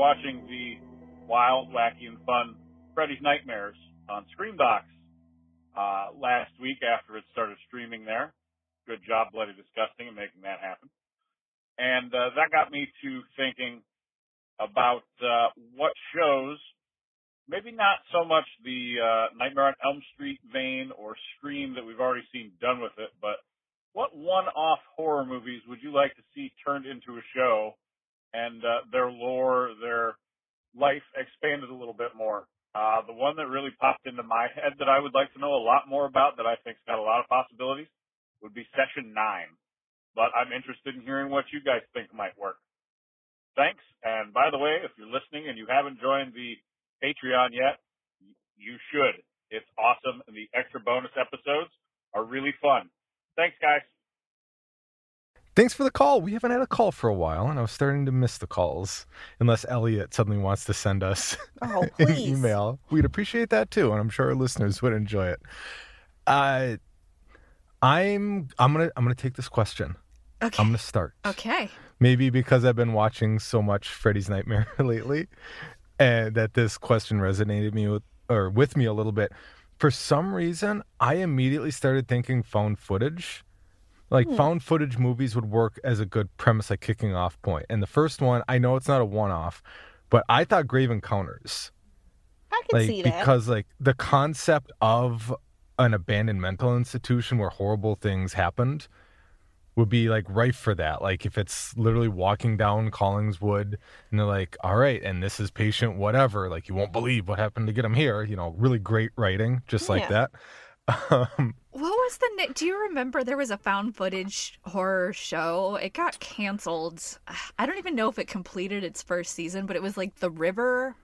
watching the wild, wacky, and fun Freddy's Nightmares on Screambox uh, last week after it started streaming there. Good job, Bloody Disgusting, in making that happen. And uh, that got me to thinking about uh, what shows, maybe not so much the uh, Nightmare on Elm Street vein or Scream that we've already seen done with it, but what one-off horror movies would you like to see turned into a show and uh, their lore, their life expanded a little bit more? Uh, the one that really popped into my head that I would like to know a lot more about that I think's got a lot of possibilities would be Session 9. But I'm interested in hearing what you guys think might work. Thanks. And by the way, if you're listening and you haven't joined the Patreon yet, you should. It's awesome and the extra bonus episodes are really fun. Thanks, guys. Thanks for the call. We haven't had a call for a while, and I was starting to miss the calls. Unless Elliot suddenly wants to send us Oh, an email, we'd appreciate that too, and I'm sure our listeners would enjoy it. Uh, I'm I'm gonna I'm gonna take this question. Okay. I'm gonna start. Okay. Maybe because I've been watching so much Freddy's Nightmare lately, and that this question resonated me with or with me a little bit. For some reason, I immediately started thinking found footage. Like found footage movies would work as a good premise, like kicking off point. And the first one, I know it's not a one off, but I thought Grave Encounters I can like see that. because like the concept of an abandoned mental institution where horrible things happened would be like rife for that like if it's literally walking down Collingwood and they're like all right and this is patient whatever like you won't believe what happened to get him here you know really great writing just like Yeah. that um What was the name? Do you remember there was a found footage horror show? It got canceled. I don't even know if it completed its first season, but it was like The River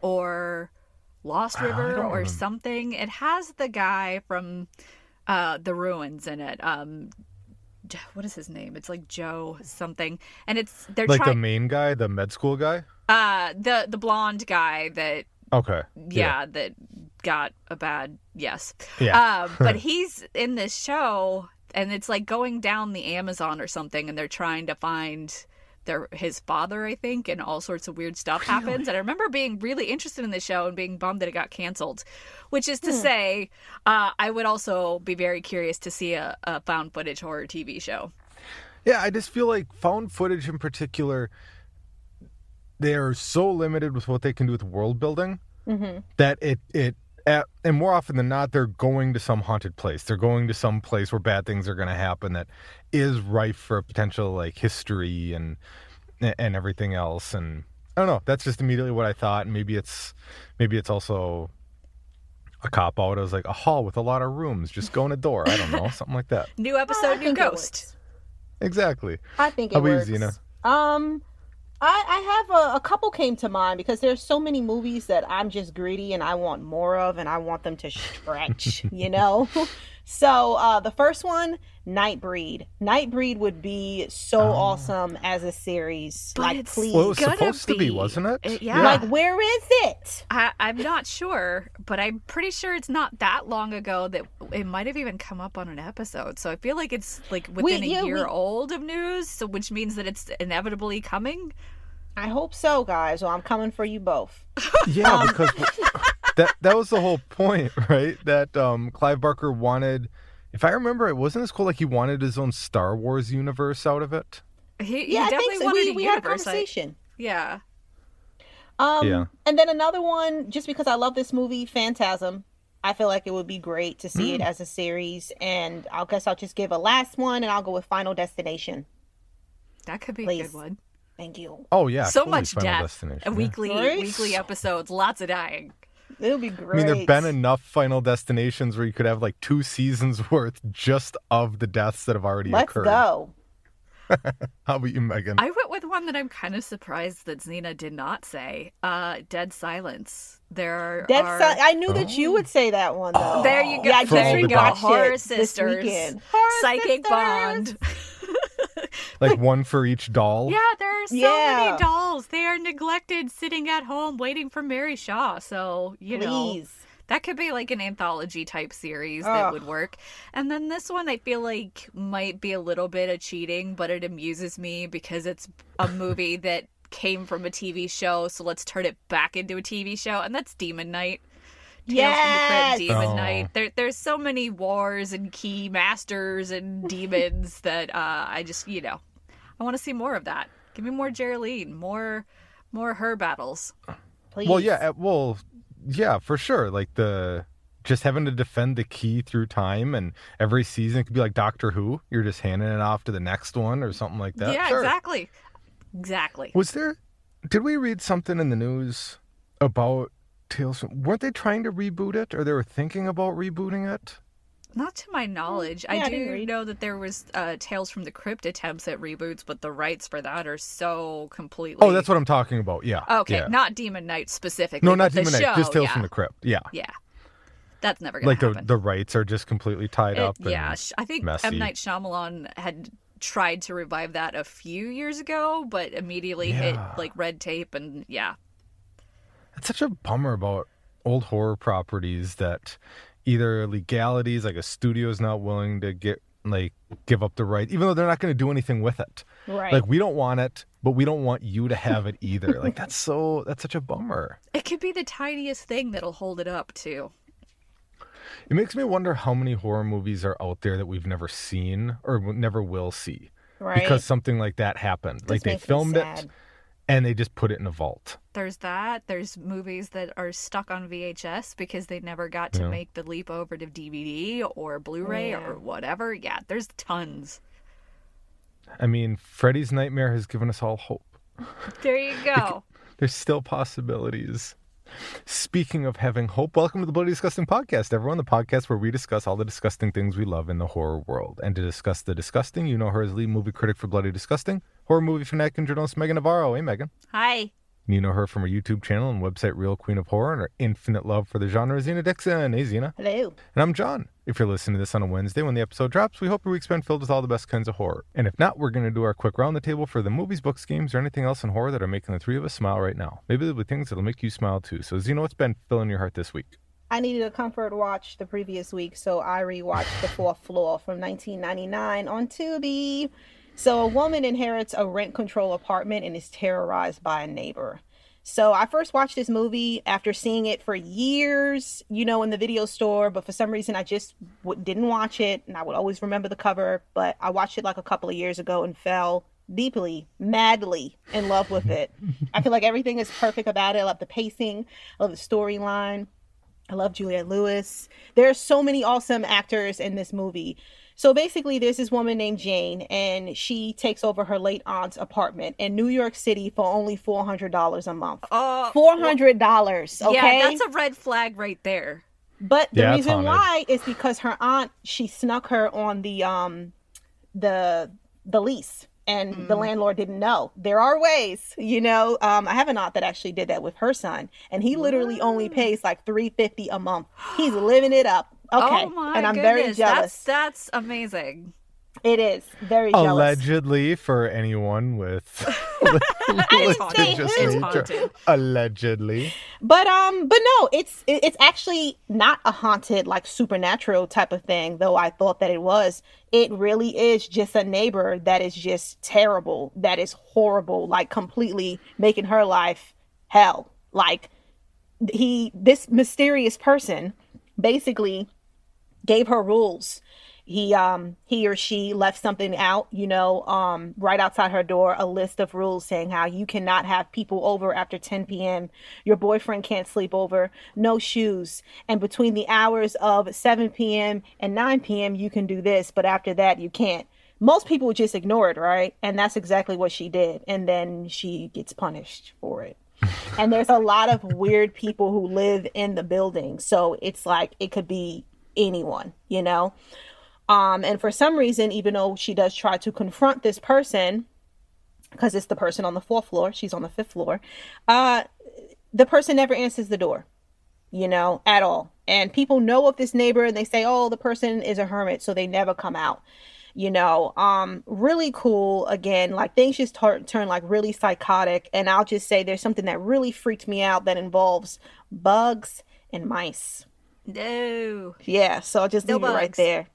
or Lost River or remember. something. It has the guy from uh, The Ruins in it. Um, what is his name? It's like Joe something, and it's they're like the main guy the med school guy uh the the blonde guy that okay. Yeah, that got a bad yes. Yeah. Uh, but he's in this show and it's like going down the amazon or something and they're trying to find their his father i think and all sorts of weird stuff happens. And i remember being really interested in the show and being bummed that it got canceled which is to say uh, i would also be very curious to see a, a found footage horror tv show. Yeah, I just feel like found footage in particular, they are so limited with what they can do with world building Mm-hmm. that it it at, and more often than not they're going to some haunted place. They're going to some place where bad things are going to happen that is rife for a potential like history and and everything else. And I don't know. That's just immediately what I thought. And maybe it's maybe it's also a cop out. I was like a hall with a lot of rooms. Just go in a door. I don't know, something like that. new episode new ghost Exactly. I think it How about you. Zena? Um, I I have a, a couple came to mind because there's so many movies that I'm just greedy and I want more of and I want them to stretch, you know. So uh, the first one, Nightbreed. Nightbreed would be so Oh. awesome as a series. But like, it's- please, Well, it was Gonna supposed to be, be. wasn't it? Uh, yeah. like where is it? I, I'm not sure, but I'm pretty sure it's not that long ago that it might have even come up on an episode. So I feel like it's like within yeah, a year we- old of news, so which means that it's inevitably coming. I hope so, guys. Well, I'm coming for you both. Yeah, because that that was the whole point, right? That um, Clive Barker wanted. If I remember, it wasn't as cool. Like he wanted his own Star Wars universe out of it. He, he Yeah, I definitely think so. wanted we, a we had a universe. I- conversation. yeah. Um, Yeah. And then another one, just because I love this movie, Phantasm. I feel like it would be great to see it as a series. And I guess I'll just give a last one and I'll go with Final Destination. That could be a good one. Thank you. Oh yeah, so totally much Final death. Destination, A yeah. weekly Right? weekly episodes, lots of dying. It would be great. I mean, there've been enough Final Destinations where you could have like two seasons worth just of the deaths that have already Let's occurred. go. How about you, Meagan? I went with one that I'm kind of surprised that Zena did not say. Uh, Dead Silence. There Dead are. Si- I knew that you Oh. would say that one, though. There you go. Yeah, I just all there you go. Horror Sisters. Horror Psychic Sisters. Bond. like one for each doll. Yeah, there are so Yeah. many dolls. They are neglected, sitting at home waiting for Mary Shaw. So you know that could be like an anthology type series Ugh. that would work. And then this one, I feel like might be a little bit of cheating, but it amuses me because it's a movie that came from a TV show, so let's turn it back into a TV show, and that's Demon Knight. Tales Yes! from the Crypt, Demon Oh. Knight. There, there's so many wars and key masters and demons that uh, I just, you know, I want to see more of that. Give me more Jeryline, more, more her battles. Please. Well, yeah, uh, well, yeah, for sure. Like the just having to defend the key through time, and every season it could be like Doctor Who. You're just handing it off to the next one or something like that. yeah, Sure. exactly, exactly. Was there? Did we read something in the news about Tales? From, weren't they trying to reboot it, or they were thinking about rebooting it? Not to my knowledge. yeah, I I do read. know that there was uh, Tales from the Crypt attempts at reboots, but the rights for that are so completely. Oh, that's what I'm talking about. Yeah. Okay, Yeah. not Demon Knight specifically. no, not the Demon show, Knight. Just Tales yeah. from the Crypt. Yeah. Yeah, that's never gonna Like the happen. the rights are just completely tied It- up. And, yeah, I think messy. M Night Shyamalan had tried to revive that a few years ago, but immediately hit like red tape, and yeah, It's such a bummer about old horror properties that either legalities, like a studio's not willing to get like give up the right, even though they're not going to do anything with it. right. Like we don't want it, but we don't want you to have it either. like that's so that's such a bummer. it could be the tiniest thing that'll hold it up too. It makes me wonder how many horror movies are out there that we've never seen or never will see right. because something like that happened. This like they filmed it. And they just put it in a vault. There's that. There's movies that are stuck on VHS because they never got to Yeah. make the leap over to DVD or Blu-ray Yeah. or whatever. Yeah, there's tons. I mean, Freddy's Nightmare has given us all hope. There you go. There's still possibilities. Speaking of having hope, welcome to the Bloody Disgusting Podcast, everyone. The podcast where we discuss all the disgusting things we love in the horror world. And to discuss the disgusting, you know her as lead movie critic for Bloody Disgusting, horror movie fanatic and journalist Meagan Navarro. Hey, Meagan. Hi. You know her from her YouTube channel and website Real Queen of Horror and her infinite love for the genre, Zena Dixon. Hey, Zena. Hello. And I'm Jon. If you're listening to this on a Wednesday when the episode drops, we hope your week's been filled with all the best kinds of horror. And if not, we're going to do our quick round the table for the movies, books, games, or anything else in horror that are making the three of us smile right now. Maybe there'll be things that'll make you smile too. So, Zena, what's been filling your heart this week? I needed a comfort watch the previous week, so I rewatched The Fourth Floor from 1999 on Tubi. So, a woman inherits a rent control apartment and is terrorized by a neighbor. So, I first watched this movie after seeing it for years, you know, in the video store, but for some reason I just w- didn't watch it, and I would always remember the cover. But I watched it like a couple of years ago and fell deeply, madly in love with it. I feel like everything is perfect about it. I love the pacing, I love the storyline. I love Juliette Lewis. There are so many awesome actors in this movie. So basically, there's this woman named Jane, and she takes over her late aunt's apartment in New York City for only four hundred dollars a month. Uh, Four hundred dollars, okay? Yeah, that's a red flag right there. But the Yeah, reason haunted. why is because her aunt she snuck her on the um the the lease and the landlord didn't know. There are ways, you know. Um I have an aunt that actually did that with her son and he literally only pays like 350 a month. He's living it up. Okay. Oh my and I'm goodness, very jealous. That's that's amazing. It is very jealous. Allegedly, for anyone with didn't say litigious who. It's nature. haunted. Allegedly. But um, but no, it's it's actually not a haunted like supernatural type of thing. Though I thought that it was. It really is just a neighbor that is just terrible. That is horrible. Like completely making her life hell. Like he, this mysterious person, basically gave her rules. He um he or she left something out, you know, um right outside her door, a list of rules saying how you cannot have people over after 10 p.m. Your boyfriend can't sleep over, no shoes. And between the hours of 7 p.m. and 9 p.m. you can do this, but after that you can't. Most people just ignore it, right? And that's exactly what she did. And then she gets punished for it and there's a lot of weird people who live in the building so it's like it could be anyone you know? Um and for some reason even though she does try to confront this person because it's the person on the fourth floor she's on the fifth floor uh the person never answers the door you know at all. And people know of this neighbor and they say oh the person is a hermit so they never come out you know? Um really cool again like things just tar- turn like really psychotic. And i'll just say there's something that really freaked me out that involves bugs and mice No. yeah so i'll just No leave it right there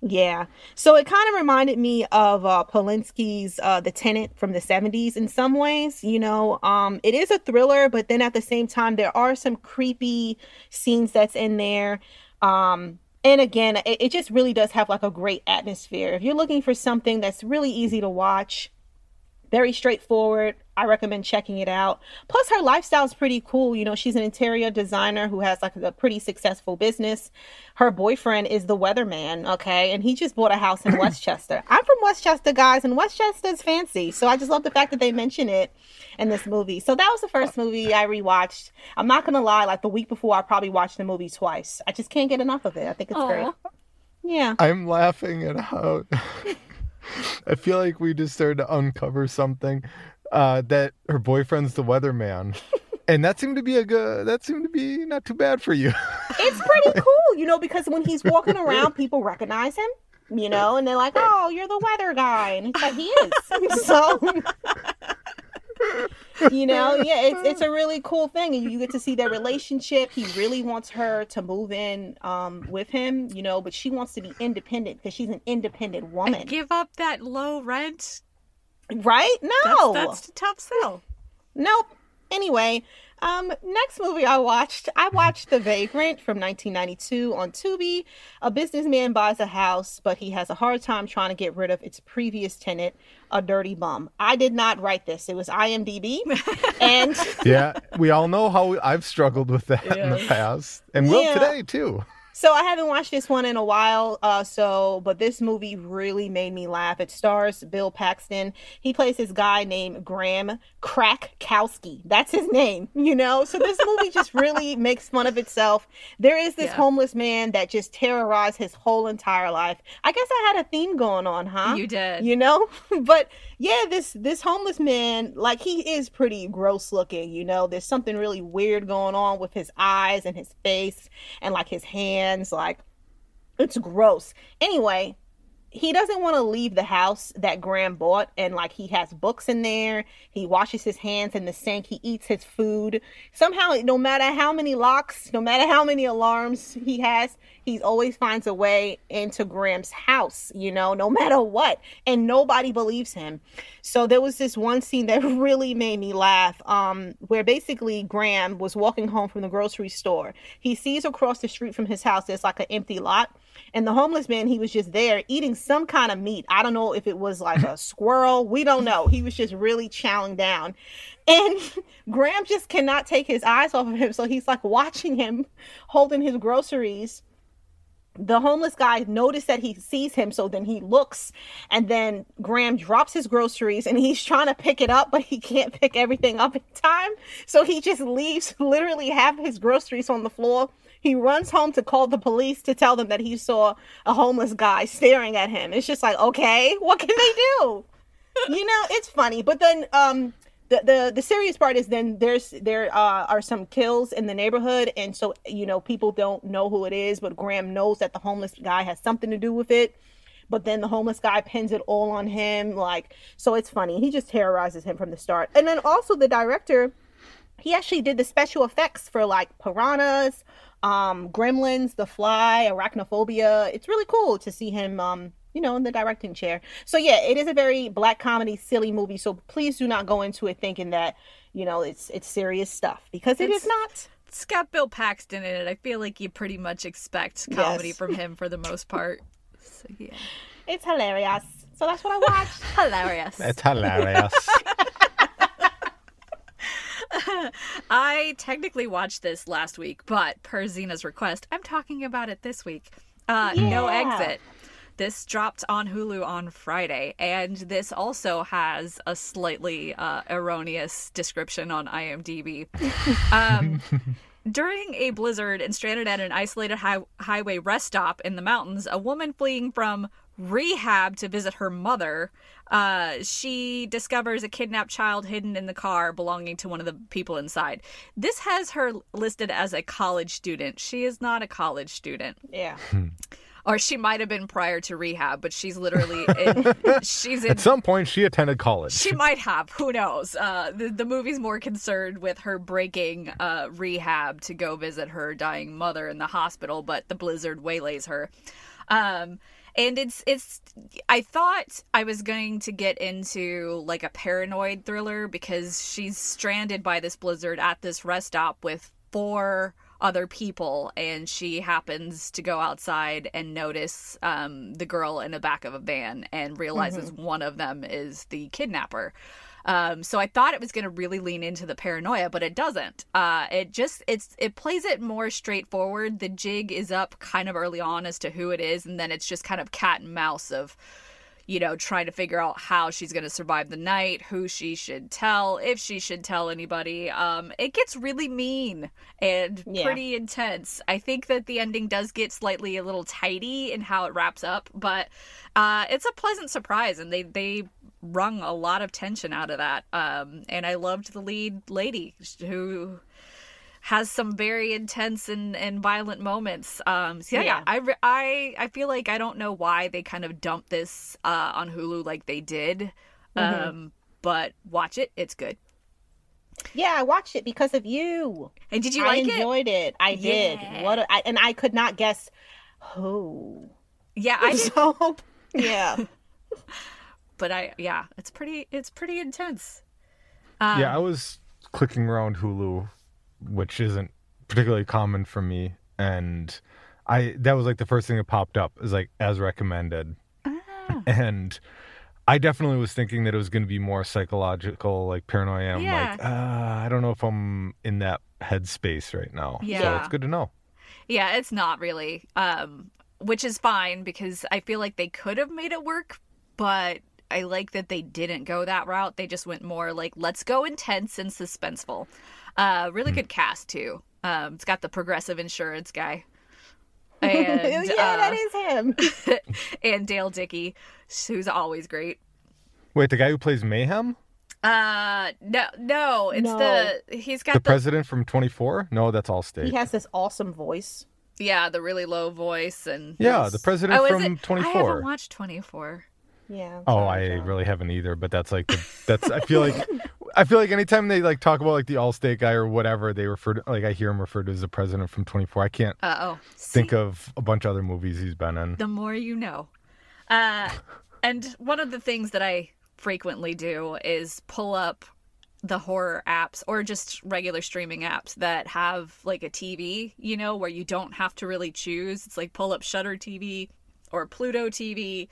Yeah. So it kind of reminded me of uh, Polanski's uh, The Tenant from the 70s in some ways. You know, um, it is a thriller, but then at the same time, there are some creepy scenes that's in there. Um, and again, it, it just really does have like a great atmosphere. If you're looking for something that's really easy to watch, very straightforward. I recommend checking it out. Plus, her lifestyle is pretty cool. You know, she's an interior designer who has like a pretty successful business. Her boyfriend is the weatherman, okay? And he just bought a house in Westchester. I'm from Westchester, guys, and Westchester's fancy. So I just love the fact that they mention it in this movie. So that was the first movie I rewatched. I'm not going to lie, like the week before, I probably watched the movie twice. I just can't get enough of it. I think it's Aw. great. Yeah. I'm laughing at how I feel like we just started to uncover something uh, that her boyfriend's the weatherman. And that seemed to be a good. That seemed to be not too bad for you. it's pretty cool, you know, because when he's walking around, people recognize him, you know, and they're like, "Oh, you're the weather guy," and it's like he is. so, you know, yeah, it's it's a really cool thing, and you get to see their relationship. He really wants her to move in um, with him, you know, but she wants to be independent because she's an independent woman, give up that low rent. right? That's, No, that's a tough sell. Nope. Anyway, um, next movie I watched, I watched The Vagrant from 1992 on Tubi. A businessman buys a house, but he has a hard time trying to get rid of its previous tenant, a dirty bum. I did not write this; it was IMDb, and yeah, we all know how I've struggled with that in the past, and will Yeah. today too. So I haven't watched this one in a while. Uh, so, but this movie really made me laugh. It stars Bill Paxton. He plays this guy named Graham Krakowski. That's his name, you know. So this movie just really makes fun of itself. There is this Yeah. homeless man that just terrorized his whole entire life. I guess I had a theme going on, huh? You did. you know but yeah this this homeless man like he is pretty gross looking you know? There's something really weird going on with his eyes and his face and like his hands like it's gross. Anyway he doesn't want to leave the house that Graham bought and like he has books in there. He washes his hands in the sink. He eats his food. Somehow no matter how many locks, no matter how many alarms he has, he always finds a way into Graham's house, you know, no matter what. And nobody believes him. So there was this one scene that really made me laugh um where basically Graham was walking home from the grocery store. He sees across the street from his house there's like an empty lot and the homeless man, he was just there eating some kind of meat. I don't know if it was like a squirrel. We don't know. He was just really chowing down. And Graham just cannot take his eyes off of him. So he's like watching him holding his groceries. The homeless guy noticed that he sees him, so then he looks, and then Graham drops his groceries and he's trying to pick it up, but he can't pick everything up in time. So he just leaves literally half his groceries on the floor. He runs home to call the police to tell them that he saw a homeless guy staring at him. It's just like, okay, what can they do? you know, it's funny. But then um the, the the serious part is then there's there uh, are some kills in the neighborhood and so you know people don't know who it is but graham knows that the homeless guy has something to do with it but then the homeless guy pins it all on him like so it's funny he just terrorizes him from the start and then also the director he actually did the special effects for like piranhas um gremlins the fly arachnophobia it's really cool to see him um you know in the directing chair so yeah it is a very black comedy silly movie so please do not go into it thinking that you know it's it's serious stuff because it is It's- not It's got Bill Paxton in it. I feel like you pretty much expect comedy Yes. from him for the most part. So, yeah. it's hilarious so that's what i watched Hilarious. That's hilarious. I technically watched this last week, but per Zena's request, I'm talking about it this week. Uh, No Exit. This dropped on Hulu on Friday, and this also has a slightly uh, erroneous description on IMDb. Um, during a blizzard and stranded at an isolated hi- highway rest stop in the mountains, a woman fleeing from rehab to visit her mother, uh, she discovers a kidnapped child hidden in the car belonging to one of the people inside. This has her listed as a college student. She is not a college student yeah or she might have been prior to rehab, but she's literally in, she's in. At some point, she attended college. She might have. Who knows? Uh, the the movie's more concerned with her breaking uh, rehab to go visit her dying mother in the hospital, but the blizzard waylays her. Um, and it's it's i thought i was going to get into like a paranoid thriller because she's stranded by this blizzard at this rest stop with four other people and she happens to go outside and notice um, the girl in the back of a van and realizes mm-hmm. one of them is the kidnapper um, so I thought it was going to really lean into the paranoia, but it doesn't. Uh, it just it's it plays it more straightforward. The jig is up kind of early on as to who it is, and then it's just kind of cat and mouse of you know, trying to figure out how she's going to survive the night, who she should tell, if she should tell anybody. Um, it gets really mean and yeah. pretty intense. I think that the ending does get slightly a little tidy in how it wraps up, but uh, it's a pleasant surprise, and they they wrung a lot of tension out of that. Um, and I loved the lead lady who has some very intense and, and violent moments. Um, so yeah, yeah. I, I, I feel like I don't know why they kind of dumped this uh, on Hulu like they did. Mm-hmm. Um, but watch it; it's good. Yeah, I watched it because of you. And did you I like it? I enjoyed it. I yeah. did. What? A, I, and I could not guess who. Yeah, I so, yeah. but I yeah, it's pretty it's pretty intense. Um, yeah, I was clicking around Hulu, which isn't particularly common for me, and I that was like the first thing that popped up is like as recommended, ah. and I definitely was thinking that it was going to be more psychological, like paranoia. I'm yeah. like, uh, I don't know if I'm in that headspace right now. Yeah. So it's good to know. Yeah, it's not really, um, which is fine because I feel like they could have made it work, but I like that they didn't go that route. They just went more like let's go intense and suspenseful. Uh, really hmm. good cast too. Um, it's got the progressive insurance guy. And, yeah, uh, that is him. and Dale Dickey, who's always great. Wait, the guy who plays Mayhem? Uh, no, no, it's no. the he's got the, the president from Twenty Four. No, that's all Allstate. He has this awesome voice. Yeah, the really low voice and yeah, the president oh, from Twenty Four. I haven't watched Twenty Four. Yeah. Oh, I really haven't either. But that's like the, that's. I feel like I feel like anytime they like talk about like the Allstate guy or whatever, they refer to like I hear him referred to as the president from Twenty Four. I can't. Uh oh. Think of a bunch of other movies he's been in. The more you know. Uh, and one of the things that I frequently do is pull up the horror apps or just regular streaming apps that have like a TV, you know, where you don't have to really choose. It's like pull up Shudder TV or Pluto TV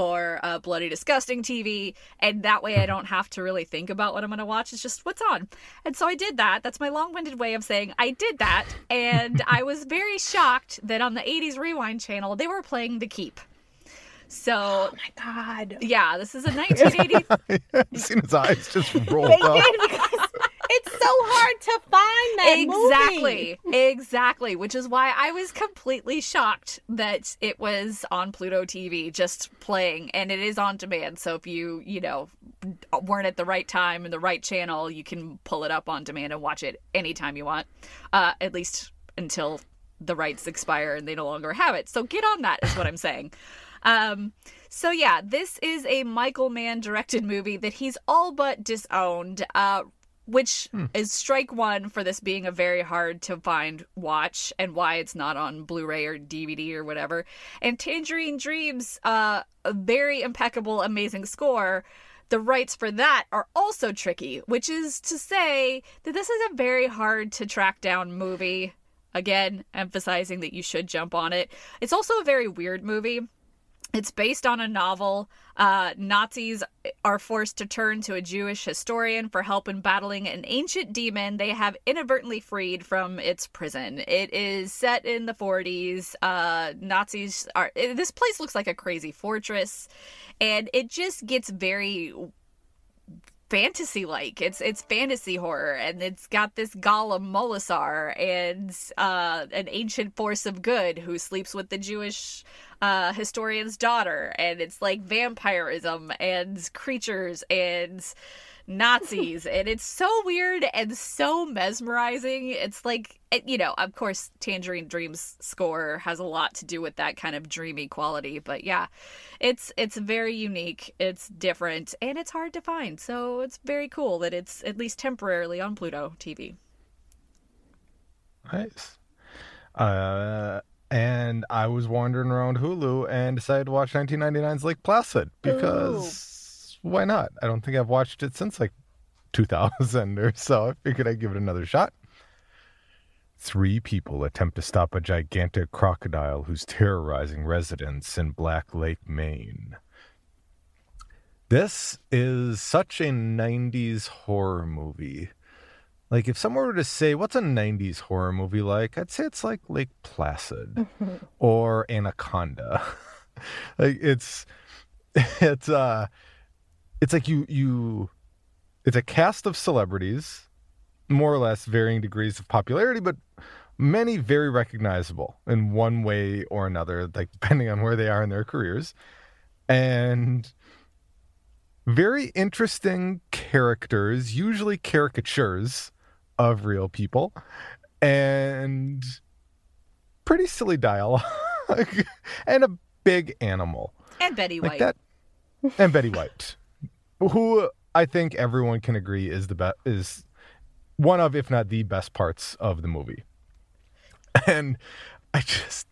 or uh, Bloody Disgusting TV, and that way I don't have to really think about what I'm going to watch. It's just what's on. And so I did that. That's my long winded way of saying I did that. And I was very shocked that on the 80s Rewind channel, they were playing The Keep. So, oh my god, yeah, this is a 1980. I've seen his eyes just roll up. It's so hard to find that exactly movie. exactly which is why i was completely shocked that it was on pluto tv just playing and it is on demand so if you you know weren't at the right time and the right channel you can pull it up on demand and watch it anytime you want uh, at least until the rights expire and they no longer have it so get on that is what i'm saying um, so yeah, this is a Michael Mann directed movie that he's all but disowned. Uh, which hmm. is strike one for this being a very hard to find watch and why it's not on Blu-ray or DVD or whatever. And Tangerine Dreams, uh, a very impeccable, amazing score. The rights for that are also tricky, which is to say that this is a very hard to track down movie. Again, emphasizing that you should jump on it. It's also a very weird movie it's based on a novel. Uh, Nazis are forced to turn to a Jewish historian for help in battling an ancient demon they have inadvertently freed from its prison. It is set in the 40s. Uh, Nazis are. This place looks like a crazy fortress, and it just gets very fantasy like. It's it's fantasy horror, and it's got this golem Molasar and uh, an ancient force of good who sleeps with the Jewish uh, historian's daughter, and it's like vampirism and creatures and Nazis, and it's so weird and so mesmerizing. It's like, you know, of course, Tangerine Dream's score has a lot to do with that kind of dreamy quality, but yeah, it's it's very unique, it's different, and it's hard to find. So it's very cool that it's at least temporarily on Pluto TV. Nice. Uh, and I was wandering around Hulu and decided to watch 1999's Lake Placid because why not? I don't think I've watched it since like 2000 or so. I figured I'd give it another shot. Three people attempt to stop a gigantic crocodile who's terrorizing residents in Black Lake, Maine. This is such a 90s horror movie. Like, if someone were to say, What's a 90s horror movie like? I'd say it's like Lake Placid or Anaconda. like, it's, it's, uh, it's like you, you, it's a cast of celebrities, more or less varying degrees of popularity, but many very recognizable in one way or another, like depending on where they are in their careers. And very interesting characters, usually caricatures of real people, and pretty silly dialogue, and a big animal. And Betty Like White. that. And Betty White, who I think everyone can agree is the best, is one of, if not the best parts of the movie. And I just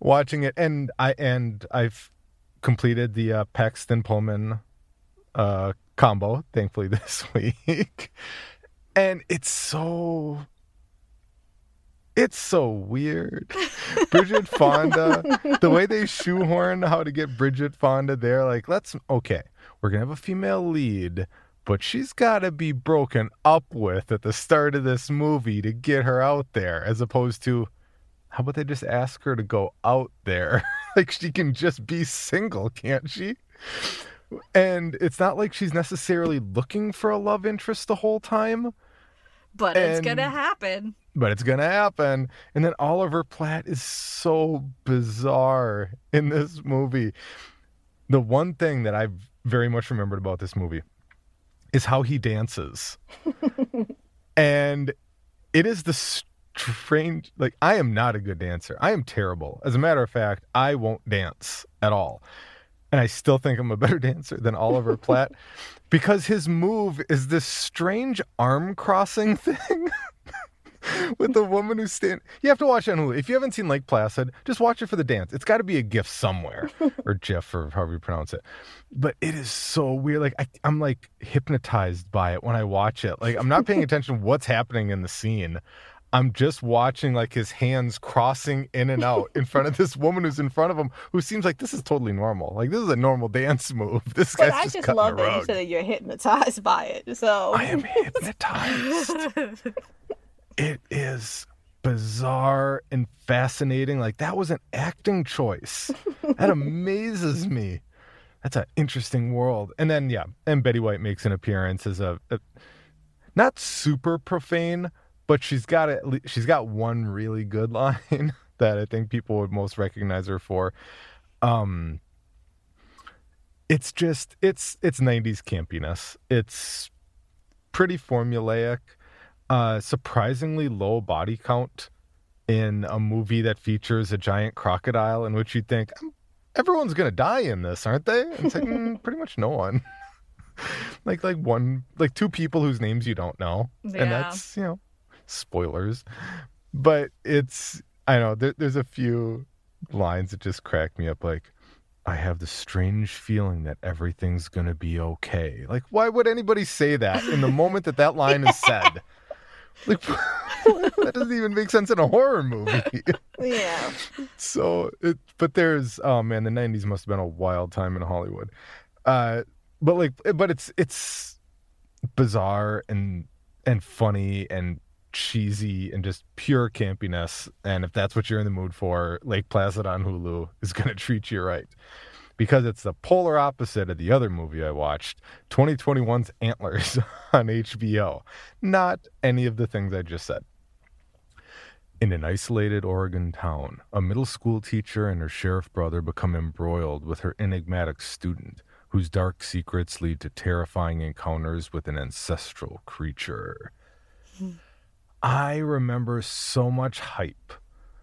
watching it, and I and I've completed the uh, Paxton Pullman uh, combo, thankfully this week, and it's so. It's so weird. Bridget Fonda, the way they shoehorn how to get Bridget Fonda there, like, let's, okay, we're going to have a female lead, but she's got to be broken up with at the start of this movie to get her out there, as opposed to, how about they just ask her to go out there? like, she can just be single, can't she? And it's not like she's necessarily looking for a love interest the whole time but it's gonna happen. but it's gonna happen. And then Oliver Platt is so bizarre in this movie. The one thing that I've very much remembered about this movie is how he dances, and it is the strange. Like I am not a good dancer. I am terrible. As a matter of fact, I won't dance at all. And I still think I'm a better dancer than Oliver Platt because his move is this strange arm crossing thing with the woman who's stand. You have to watch it on Hulu. If you haven't seen Lake Placid, just watch it for the dance. It's got to be a GIF somewhere, or GIF, or however you pronounce it. But it is so weird. Like I, I'm like hypnotized by it when I watch it. Like I'm not paying attention to what's happening in the scene. I'm just watching like his hands crossing in and out in front of this woman who's in front of him, who seems like this is totally normal. Like this is a normal dance move. This But guy's I just, just cutting love a that you said that you're hypnotized by it. So I am hypnotized. it is bizarre and fascinating. Like that was an acting choice. That amazes me. That's an interesting world. And then yeah, and Betty White makes an appearance as a, a not super profane, but she's got at she's got one really good line that I think people would most recognize her for. Um it's just it's it's 90s campiness. It's pretty formulaic, uh, surprisingly low body count in a movie that features a giant crocodile, in which you'd think "Um, everyone's gonna die in this, aren't they? And it's like mm, pretty much no one. like like one like two people whose names you don't know, Yeah. and that's you know spoilers, but it's I know there, there's a few lines that just crack me up like. I have the strange feeling that everything's going to be okay. Like, why would anybody say that in the moment that that line is said? Like, that doesn't even make sense in a horror movie. yeah. so, it, but there's, oh man, the 90s must have been a wild time in Hollywood. Uh, but like, but it's, it's bizarre and, and funny and cheesy and just pure campiness. And if that's what you're in the mood for, Lake Placid on Hulu is going to treat you right. Because it's the polar opposite of the other movie I watched, 2021's Antlers on HBO. Not any of the things I just said. In an isolated Oregon town, a middle school teacher and her sheriff brother become embroiled with her enigmatic student, whose dark secrets lead to terrifying encounters with an ancestral creature. Hmm. I remember so much hype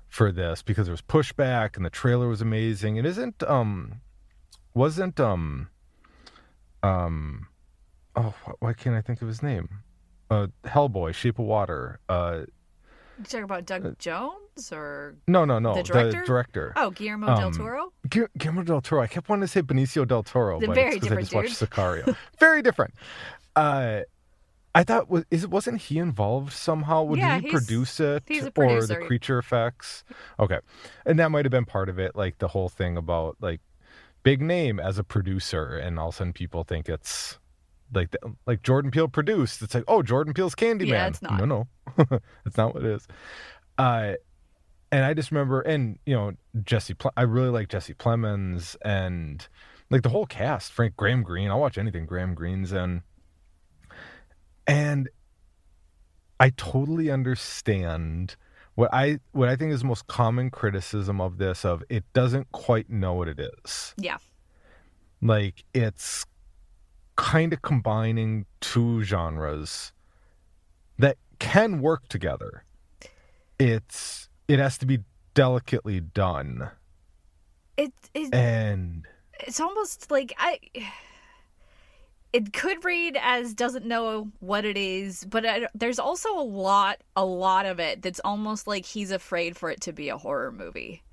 for this because there was pushback and the trailer was amazing. It isn't um wasn't um um oh wh- why can't I think of his name? Uh Hellboy, Shape of Water. Uh You talking about Doug Jones or No, no, no. The director? director. oh Guillermo del Um, Toro? Gu- Guillermo del Toro. I kept wanting to say Benicio del Toro, The but very it's 'cause I just different watched Sicario. very different. Uh, I thought was is wasn't he involved somehow? Did Yeah, he produce it or the creature effects? Okay, and that might have been part of it, like the whole thing about like big name as a producer, and all of a sudden people think it's like the, like Jordan Peele produced. It's like oh Jordan Peele's Candyman. Yeah, it's not. No, no, that's not what it is. Uh, and I just remember, and you know, Jesse. Ple- I really like Jesse Plemons and like the whole cast. Frank Graham Greene. I'll watch anything Graham Greene's in. And I totally understand what I what I think is the most common criticism of this of it doesn't quite know what it is. Yeah. Like it's kind of combining two genres that can work together. It's it has to be delicately done. It, it And it's almost like I. It could read as doesn't know what it is, but I, there's also a lot, a lot of it that's almost like he's afraid for it to be a horror movie.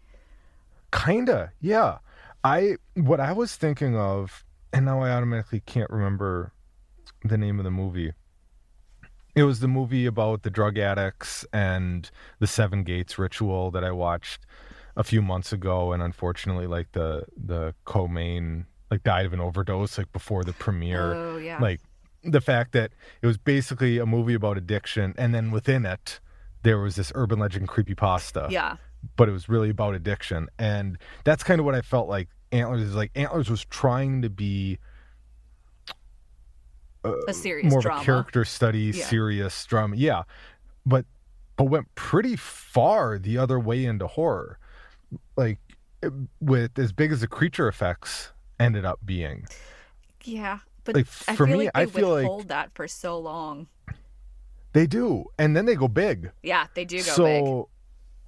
Kinda, yeah. I what I was thinking of, and now I automatically can't remember the name of the movie. It was the movie about the drug addicts and the Seven Gates ritual that I watched a few months ago, and unfortunately, like the the co-main like died of an overdose like before the premiere. Oh yeah. Like the fact that it was basically a movie about addiction, and then within it there was this urban legend creepypasta yeah. but it was really about addiction. And that's kind of what I felt like Antlers is like. Antlers was trying to be uh, A serious more drama. of a character study, Yeah. serious drama. Yeah, but but went pretty far the other way into horror, like it- with as big as the creature effects ended up being. Yeah. But Like, I for feel me, like they I feel like- withhold that for so long. They do, and then they go big. Yeah, they do go so big.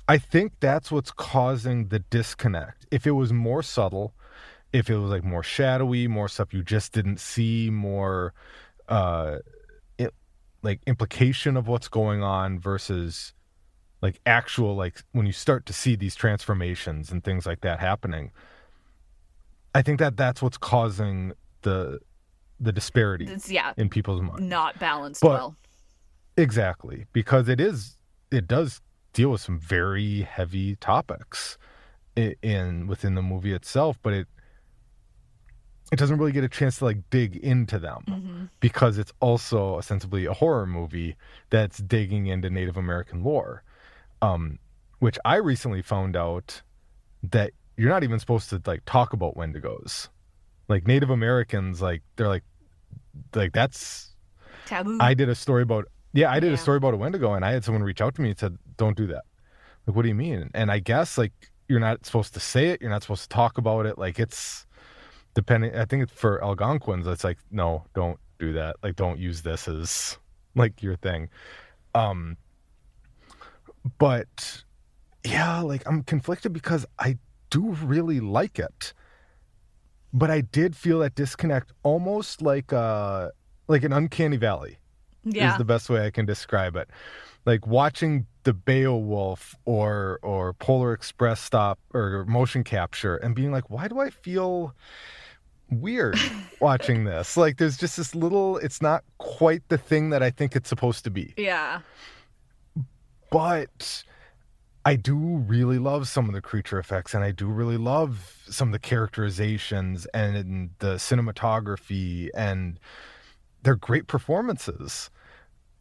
I think that's what's causing the disconnect. If it was more subtle, if it was like more shadowy, more stuff you just didn't see, more uh it, like implication of what's going on versus like actual like when you start to see these transformations and things like that happening. I think that that's what's causing the the disparity It's yeah, in people's minds. not balanced But- well. Exactly, because it is it does deal with some very heavy topics i- in within the movie itself, but it it doesn't really get a chance to like dig into them hmm because it's also ostensibly a horror movie that's digging into Native American lore. Um, which I recently found out that you're not even supposed to like talk about Wendigos. Like Native Americans, like they're like like that's Taboo. I did a story about yeah, I did Yeah. a story about a Wendigo and I had someone reach out to me and said, Don't do that. Like, what do you mean? And I guess like you're not supposed to say it, you're not supposed to talk about it. Like it's depending I think it's for Algonquins, it's like, no, don't do that. Like don't use this as like your thing. Um but yeah, like I'm conflicted because I do really like it. But I did feel that disconnect almost like uh like an uncanny valley yeah. is the best way I can describe it. Like watching the Beowulf or or Polar Express stop or motion capture and being like, why do I feel weird watching this? Like there's just this little it's not quite the thing that I think it's supposed to be. yeah. But I do really love some of the creature effects and I do really love some of the characterizations and the cinematography and they're great performances.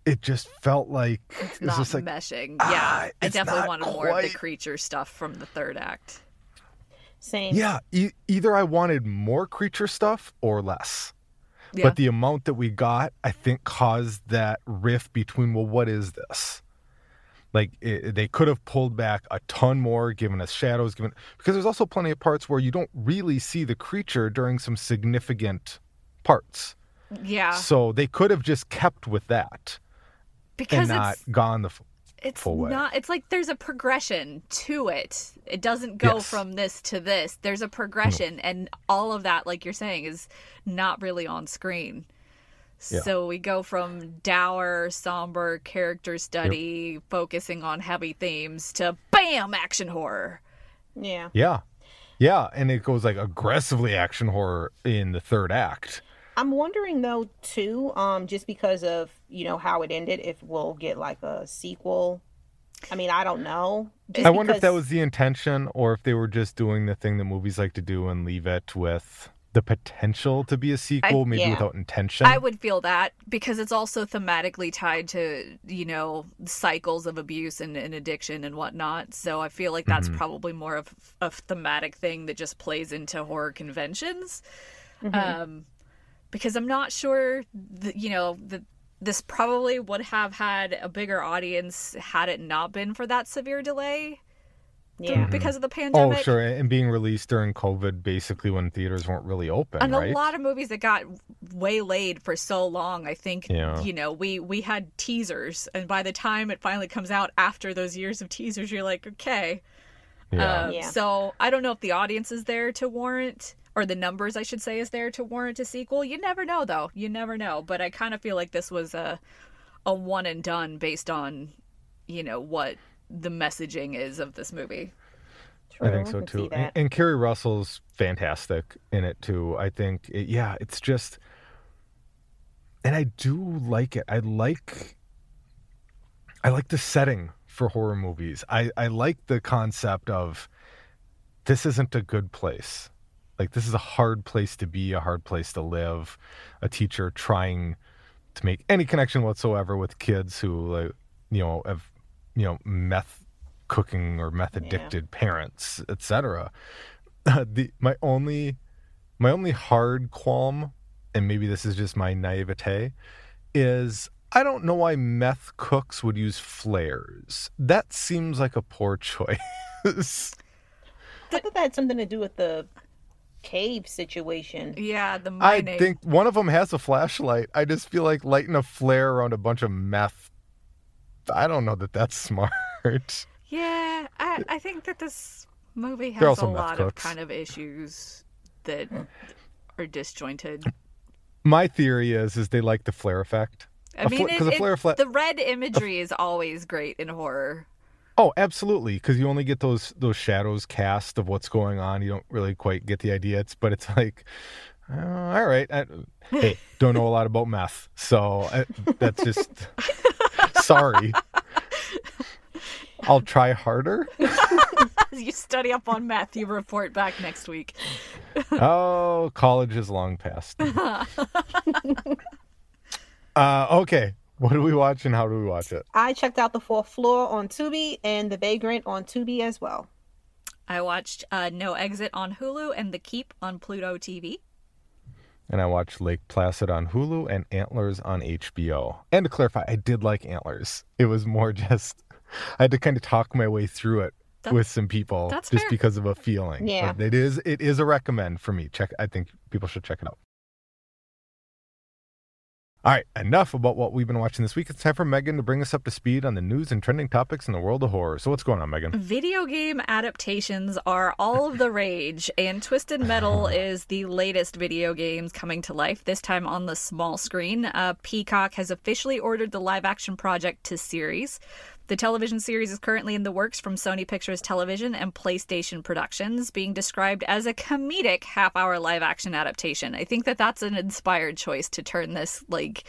It just felt like It's it was not just like meshing. ah, yeah. I definitely not wanted more of the creature stuff from the third act. Same. yeah, e- either I wanted more creature stuff or less. Yeah. But the amount that we got, I think, caused that rift between, well, what is this? Like it, they could have pulled back a ton more, given us shadows, given because there's also plenty of parts where you don't really see the creature during some significant parts. yeah. So they could have just kept with that Because and not it's gone the. f- it's full way. not it's like there's a progression to it it doesn't go Yes. from this to this there's a progression and all of that like you're saying is not really on screen Yeah. So we go from dour, somber character study, focusing on heavy themes, to bam, action horror. Yeah. Yeah. Yeah. And it goes like aggressively action horror in the third act. I'm wondering though too, um, just because of you know how it ended, if we'll get like a sequel. I mean, I don't know. Just I wonder if that was the intention or if they were just doing the thing that movies like to do and leave it with the potential to be a sequel, maybe yeah. without intention. I would feel that because it's also thematically tied to, you know, cycles of abuse and, and addiction and whatnot. So I feel like that's Mhm. probably more of a thematic thing that just plays into horror conventions. Mhm. Um, because I'm not sure, that, you know, that this probably would have had a bigger audience had it not been for that severe delay th- yeah. because of the pandemic. oh, sure. And being released during COVID, basically when theaters weren't really open, and right? a lot of movies that got waylaid for so long i think Yeah. you know we we had teasers and by the time it finally comes out after those years of teasers you're like okay yeah. Um, Yeah. so i don't know if the audience is there to warrant or the numbers i should say is there to warrant a sequel you never know though you never know but i kind of feel like this was a a one and done based on you know what the messaging is of this movie I think so can see too. And, that. and Keri Russell's fantastic in it too. I think, it, yeah, it's just, and I do like it. I like, I like the setting for horror movies. I I like the concept of this isn't a good place. Like this is a hard place to be, a hard place to live. A teacher trying to make any connection whatsoever with kids who, like, you know, have, you know, meth cooking or meth addicted parents, etc. the my only my only hard qualm, and maybe this is just my naivete, is I don't know why meth cooks would use flares. That seems like a poor choice. I thought that had something to do with the cave situation. yeah the I think one of them has a flashlight. I just feel like lighting a flare around a bunch of meth. I don't know that that's smart. Yeah, I, I think that this movie has a lot of kind of issues that are disjointed. My theory is is they like the flare effect. I mean, fl- it- a flare it- fla- the red imagery is always great in horror. Oh, absolutely, because you only get those those shadows cast of what's going on. You don't really quite get the idea. It's but it's like, uh, all right, I, hey, don't know a lot about meth, so uh, that's just sorry. I'll try harder. You study up on meth, you report back next week. Oh, college is long past. uh, okay, what do we watch and how do we watch it? I checked out the fourth floor on Tubi and the Vagrant on Tubi as well. I watched uh, No Exit on Hulu and The Keep on Pluto TV. And I watched Lake Placid on Hulu and Antlers on HBO. And to clarify, I did like Antlers. It was more just I had to kind of talk my way through it That- with some people that's just fair. because of a feeling. Yeah. But it is it is a recommend for me. Check I think people should check it out. All right, enough about what we've been watching this week. It's time for Meagan to bring us up to speed on the news and trending topics in the world of horror. So what's going on, Meagan? Video game adaptations are all of the rage, and Twisted Metal is the latest video games coming to life, this time on the small screen. Uh, Peacock has officially ordered the live action project to series. The television series is currently in the works from Sony Pictures Television and PlayStation Productions, being described as a comedic half hour live action adaptation. I think that that's an inspired choice to turn this, like,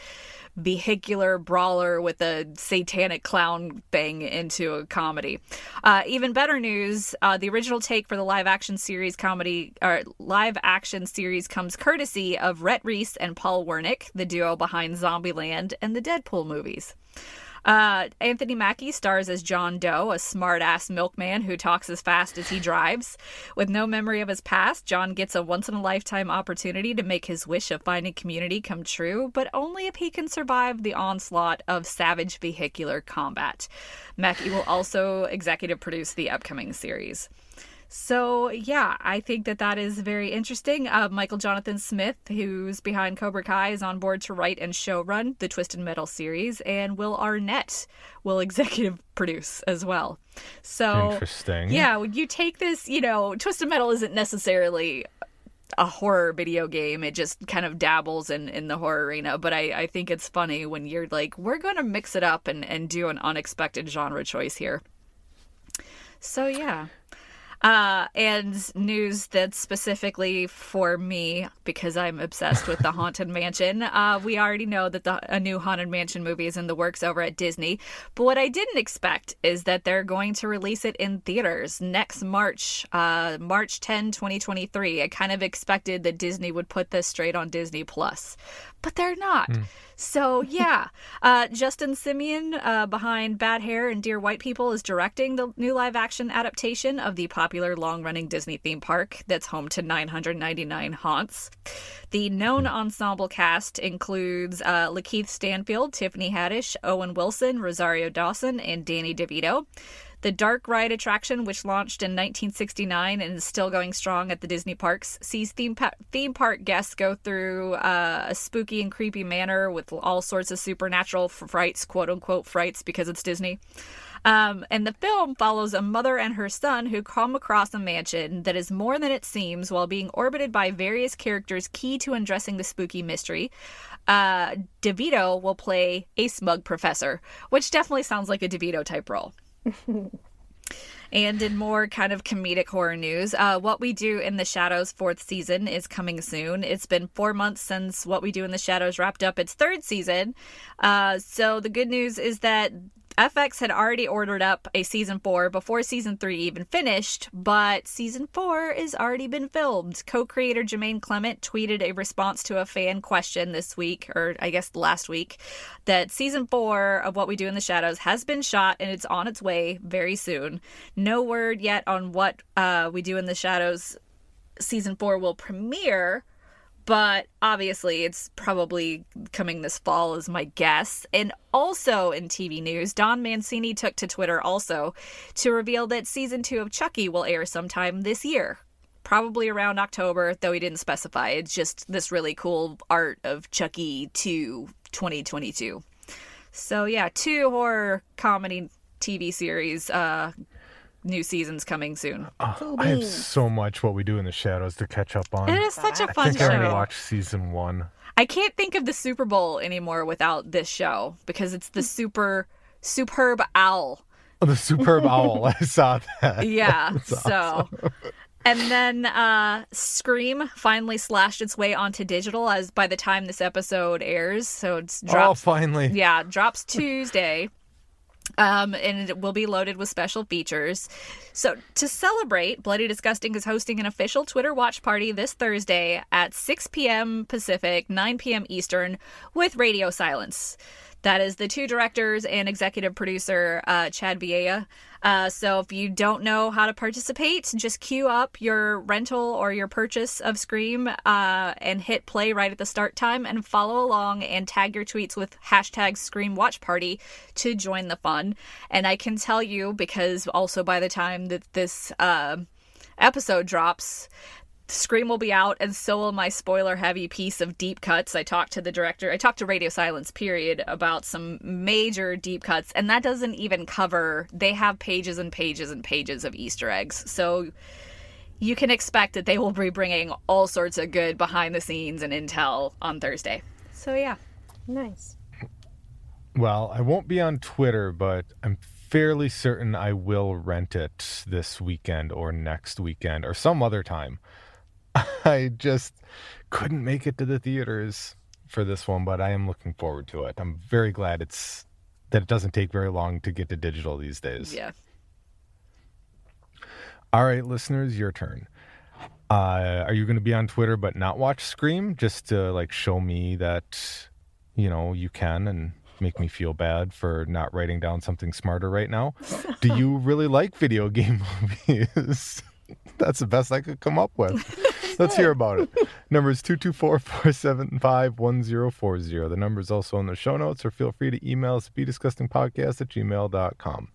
vehicular brawler with a satanic clown thing into a comedy. Uh, even better news: uh, the original take for the live action series comedy or live action series comes courtesy of Rhett Reese and Paul Wernick, the duo behind Zombieland and the Deadpool movies. Uh, Anthony Mackie stars as John Doe, a smart ass milkman who talks as fast as he drives. With no memory of his past, John gets a once in a lifetime opportunity to make his wish of finding community come true, but only if he can survive the onslaught of savage vehicular combat. Mackie will also executive produce the upcoming series. So, yeah, I think that that is very interesting. Uh, Michael Jonathan Smith, who's behind Cobra Kai, is on board to write and showrun the Twisted Metal series, and Will Arnett will executive produce as well. So, Interesting. yeah, when you take this, you know, Twisted Metal isn't necessarily a horror video game. It just kind of dabbles in, in the horror arena. But I, I think it's funny when you're like, we're going to mix it up and, and do an unexpected genre choice here. So, yeah. Uh, and news that's specifically for me because I'm obsessed with the Haunted Mansion. Uh, we already know that the, a new Haunted Mansion movie is in the works over at Disney. But what I didn't expect is that they're going to release it in theaters next March, uh, March 10, 2023. I kind of expected that Disney would put this straight on Disney Plus, but they're not. Mm. So yeah, uh, Justin Simien uh, behind Bad Hair and Dear White People is directing the new live action adaptation of the popular long running Disney theme park that's home to 999 haunts. The known ensemble cast includes uh, Lakeith Stanfield, Tiffany Haddish, Owen Wilson, Rosario Dawson, and Danny DeVito. The Dark Ride attraction, which launched in 1969 and is still going strong at the Disney parks, sees theme, pa- theme park guests go through uh, a spooky and creepy manor with all sorts of supernatural frights, quote unquote frights, because it's Disney. Um, and the film follows a mother and her son who come across a mansion that is more than it seems while being orbited by various characters key to undressing the spooky mystery. Uh, DeVito will play a smug professor, which definitely sounds like a DeVito type role. And in more kind of comedic horror news, uh, What We Do in the Shadows fourth season is coming soon. It's been four months since What We Do in the Shadows wrapped up its third season. Uh, so the good news is that FX had already ordered up a season four before season three even finished, but season four has already been filmed. Co creator Jemaine Clement tweeted a response to a fan question this week, or I guess last week, that season four of What We Do in the Shadows has been shot and it's on its way very soon. No word yet on what uh, We Do in the Shadows season four will premiere but obviously it's probably coming this fall is my guess. And also in tv news don mancini took to twitter also to reveal that season two of chucky will air sometime this year probably around october though he didn't specify. It's just this really cool art of chucky 2 2022 so yeah two horror comedy tv series uh new seasons coming soon. Oh, I have so much what we do in the shadows to catch up on. It is such a fun I think show. I already watched season one. I can't think of the Super Bowl anymore without this show because it's the super superb owl. Oh, the superb owl. I saw that. Yeah. so and then uh, Scream finally slashed its way onto digital as by the time this episode airs. So it's oh, drops. Oh, finally. Yeah, drops Tuesday. Um, and it will be loaded with special features. So, to celebrate, Bloody Disgusting is hosting an official Twitter watch party this Thursday at 6 p.m. Pacific, 9 p.m. Eastern, with radio silence. That is the two directors and executive producer, uh, Chad Villella. Uh, so if you don't know how to participate, just queue up your rental or your purchase of Scream uh, and hit play right at the start time and follow along and tag your tweets with hashtag Scream Watch Party to join the fun. And I can tell you, because also by the time that this uh, episode drops, Scream will be out, and so will my spoiler heavy piece of deep cuts. I talked to the director, I talked to Radio Silence, period, about some major deep cuts, and that doesn't even cover, they have pages and pages and pages of Easter eggs. So you can expect that they will be bringing all sorts of good behind the scenes and intel on Thursday. So yeah. Nice. Well, I won't be on Twitter, but I'm fairly certain I will rent it this weekend or next weekend or some other time. I just couldn't make it to the theaters for this one, but I am looking forward to it. I'm very glad it's that it doesn't take very long to get to digital these days. Yeah. All right, listeners, your turn. Uh, are you going to be on Twitter but not watch Scream just to like show me that you know you can and make me feel bad for not writing down something smarter right now? Do you really like video game movies? That's the best I could come up with. Let's hear about it. Number is 224-475-1040. The number is also in the show notes, or feel free to email us at bdisgustingpodcast at gmail.com.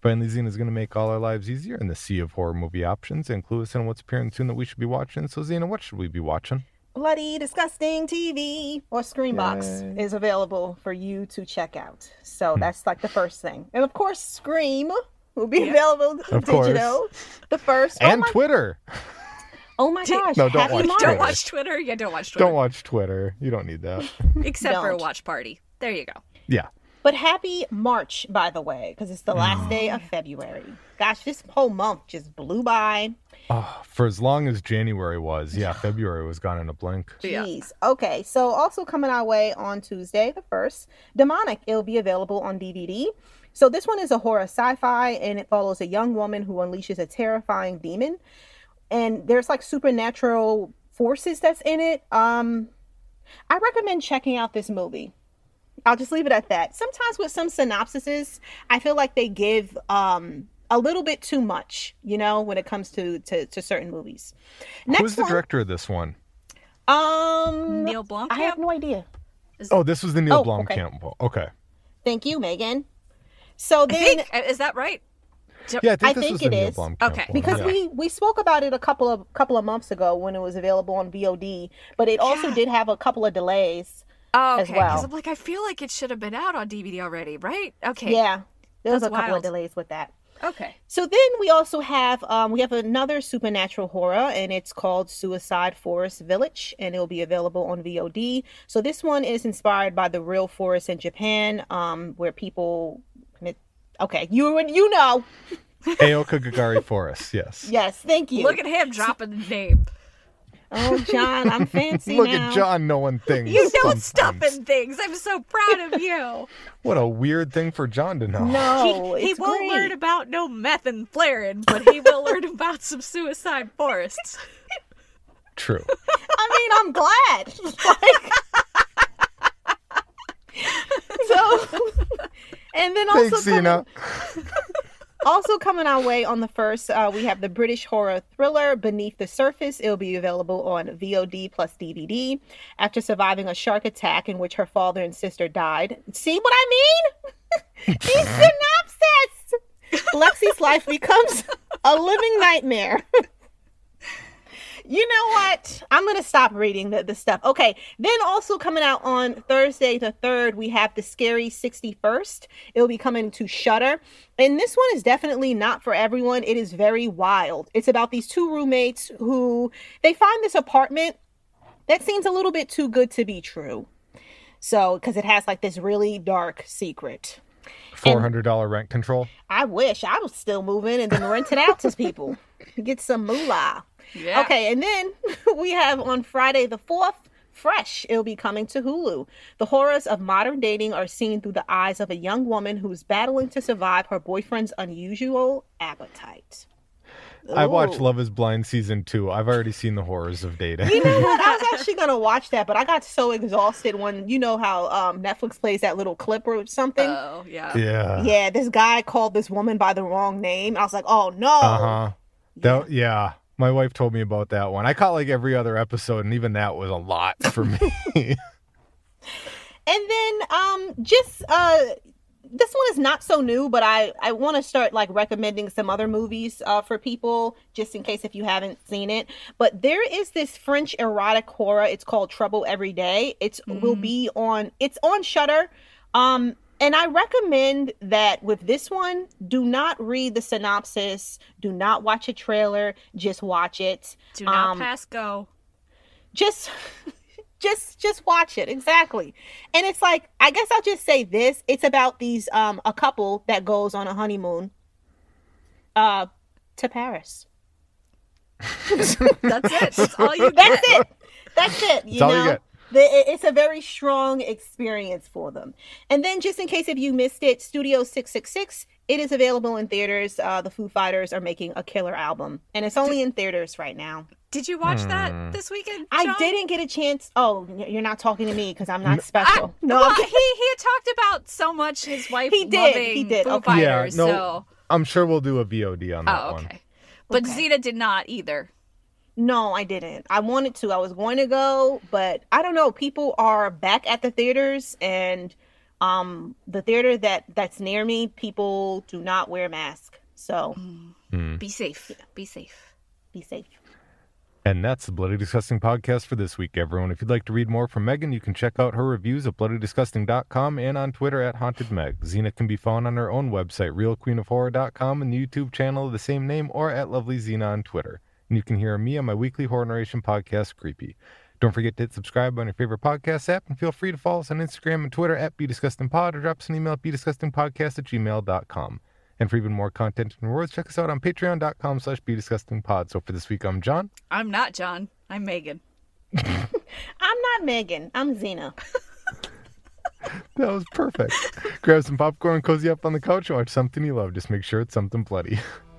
Finally, Zena is going to make all our lives easier in the sea of horror movie options and clue us in what's appearing soon that we should be watching. So, Zena, what should we be watching? Bloody Disgusting TV or Screambox Yay. is available for you to check out. So hmm. that's like the first thing. And of course, Scream will be available of digital. Course. The first and oh Twitter. Oh my gosh! No, don't happy watch March. Don't Twitter. watch Twitter. Yeah, don't watch Twitter. Don't watch Twitter. You don't need that. Except for a Don't. watch party. There you go. Yeah. But happy March, by the way, because it's the last day of ah. February. Gosh, this whole month just blew by. Oh, for as long as January was, yeah, February was gone in a blink. Yeah. Jeez. Okay, so also coming our way on Tuesday, the first, Demonic. It'll be available on DVD. So this one is a horror sci-fi, and it follows a young woman who unleashes a terrifying demon, and there's like supernatural forces that's in it. Um, I recommend checking out this movie. I'll just leave it at that. Sometimes with some synopsises, I feel like they give um a little bit too much, you know, when it comes to to, to certain movies. Next Who's the one, director of this one? Um, Neil Blomkamp. I have no idea. Oh, this was the Neil Oh, okay. Blomkamp. Okay. Thank you, Meagan. So then, think uh, is that right? Yeah, I think I this think was the it Neil is. Blomkamp Okay. because yeah. we we spoke about it a couple of couple of months ago when it was available on VOD, but it also Yeah. did have a couple of delays. Oh, okay. Because well. I'm like, I feel like it should have been out on DVD already, right? Okay. Yeah, there was That's a couple wild. of delays with that. Okay. So then we also have um, we have another supernatural horror, and it's called Suicide Forest Village, and it will be available on VOD. So this one is inspired by the real forest in Japan, um, where people. Commit- Okay, you would you know. Aokigahara Forest, yes. Yes, thank you. Look at him dropping the name. oh, Jon, I'm fancy Look now. at Jon knowing things. You know stuff sometimes. and things. I'm so proud of you. What a weird thing for Jon to know. No, he he it's won't great. learn about no meth and flaring, but he will learn about some suicide forests. True. I mean, I'm glad. Like- so, and then also Thanks, coming, also coming our way on the first, uh, we have the British horror thriller Beneath the Surface. It'll be available on VOD plus DVD. After surviving a shark attack in which her father and sister died. See what I mean? These synopsis. Lexi's life becomes a living nightmare. You know what? I'm gonna stop reading the, the stuff. Okay. Then also coming out on Thursday the third, we have the Scary 61st. It'll be coming to Shudder, and this one is definitely not for everyone. It is very wild. It's about these two roommates who they find this apartment that seems a little bit too good to be true. So, because it has like this really dark secret. Four hundred dollar rent control. I wish I was still moving and then rent it out to people get some moolah. Yeah. Okay, and then we have on Friday the 4th, Fresh. It'll be coming to Hulu. The horrors of modern dating are seen through the eyes of a young woman who's battling to survive her boyfriend's unusual appetite. I watched Love Is Blind season two. I've already seen the horrors of dating. You know what? I was actually gonna watch that, but I got so exhausted when you know how um, Netflix plays that little clip or something. Oh, yeah. yeah. yeah, this guy called this woman by the wrong name. I was like, oh no. Uh huh. That yeah. My wife told me about that one. I caught like every other episode, and even that was a lot for me. And then um just uh this one is not so new, but I I want to start like recommending some other movies uh for people just in case if you haven't seen it. But there is this French erotic horror. It's called Trouble Every Day. It's will be on it's on Shudder. Um and I recommend that with this one, do not read the synopsis, do not watch a trailer, just watch it. Do not Um, pass go. just just just watch it exactly and it's like i guess i'll just say this it's about these um a couple that goes on a honeymoon uh to paris That's it. That's all you that's get. it that's it you That's all know you get. The, it's a very strong experience for them and then just in case if you missed it studio 666 it is available in theaters uh the foo fighters are making a killer album and it's only in theaters right now Did you watch Hmm. that this weekend? I didn't get a chance. Oh, you're not talking to me because I'm not I, special. no, well, he he had talked about so much his wife He did, he did, Foo okay. Yeah, no, so I'm sure we'll do a VOD on that oh, one. okay. But Okay. Zena did not either. No, I didn't. I wanted to. I was going to go, but I don't know. People are back at the theaters, and um, the theater that that's near me, people do not wear masks. So Hmm. Be safe. Be safe. be safe. And that's the Bloody Disgusting podcast for this week, everyone. If you'd like to read more from Meagan, you can check out her reviews at bloodydisgusting.com and on Twitter at hauntedmeg. Zena can be found on her own website, realqueenofhorror.com, and the YouTube channel of the same name, or at Lovely Zena on Twitter. And you can hear me on my weekly horror narration podcast, Creepy. Don't forget to hit subscribe on your favorite podcast app and feel free to follow us on Instagram and Twitter at bdisgustingpod or drop us an email at bdisgustingpodcast at gmail.com. And for even more content and rewards, check us out on patreon.com slash bdisgustingpod. So for this week, I'm Jon. I'm not Jon. I'm Meagan. I'm not Meagan. I'm Zena. That was perfect. Grab some popcorn, cozy up on the couch, and watch something you love. Just make sure it's something bloody.